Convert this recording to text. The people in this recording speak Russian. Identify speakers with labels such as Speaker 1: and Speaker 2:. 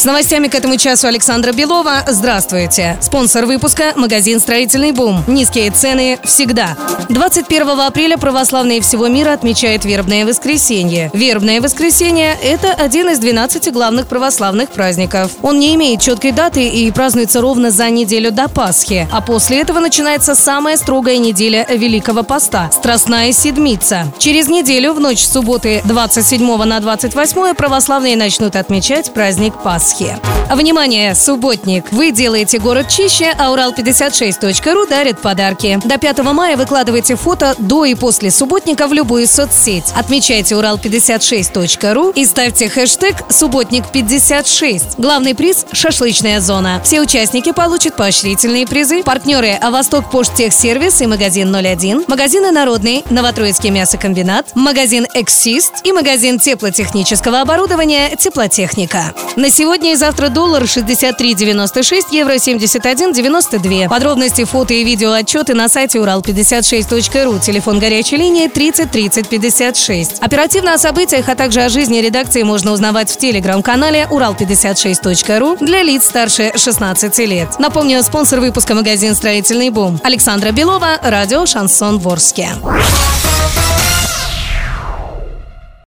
Speaker 1: С новостями к этому часу Александра Белова. Здравствуйте. Спонсор выпуска – магазин «Строительный бум». Низкие цены всегда. 21 апреля православные всего мира отмечают Вербное воскресенье. Вербное воскресенье – это один из 12 главных православных праздников. Он не имеет четкой даты и празднуется ровно за неделю до Пасхи. А после этого начинается самая строгая неделя Великого Поста – Страстная Седмица. Через неделю, в ночь субботы 27 на 28 православные начнут отмечать праздник Пасхи. Внимание, субботник! Вы делаете город чище, а Урал56.ру дарит подарки. До 5 мая выкладывайте фото до и после субботника в любую соцсеть. Отмечайте Урал56.ру и ставьте хэштег «Субботник56». Главный приз – шашлычная зона. Все участники получат поощрительные призы. Партнеры – Восток Поштехсервис и магазин 01, магазины «Народный», Новотроицкий мясокомбинат, магазин «Эксист» и магазин теплотехнического оборудования «Теплотехника». На сегодня и завтра доллар 63,96, евро 71,92. Подробности, фото и видео отчеты на сайте урал56.ру. Телефон горячей линии 30 30 56. Оперативно о событиях, а также о жизни редакции можно узнавать в телеграм-канале урал56.ру для лиц старше 16 лет. Напомню, спонсор выпуска магазин «Строительный бум». Александра Белова, радио «Шансон Ворске».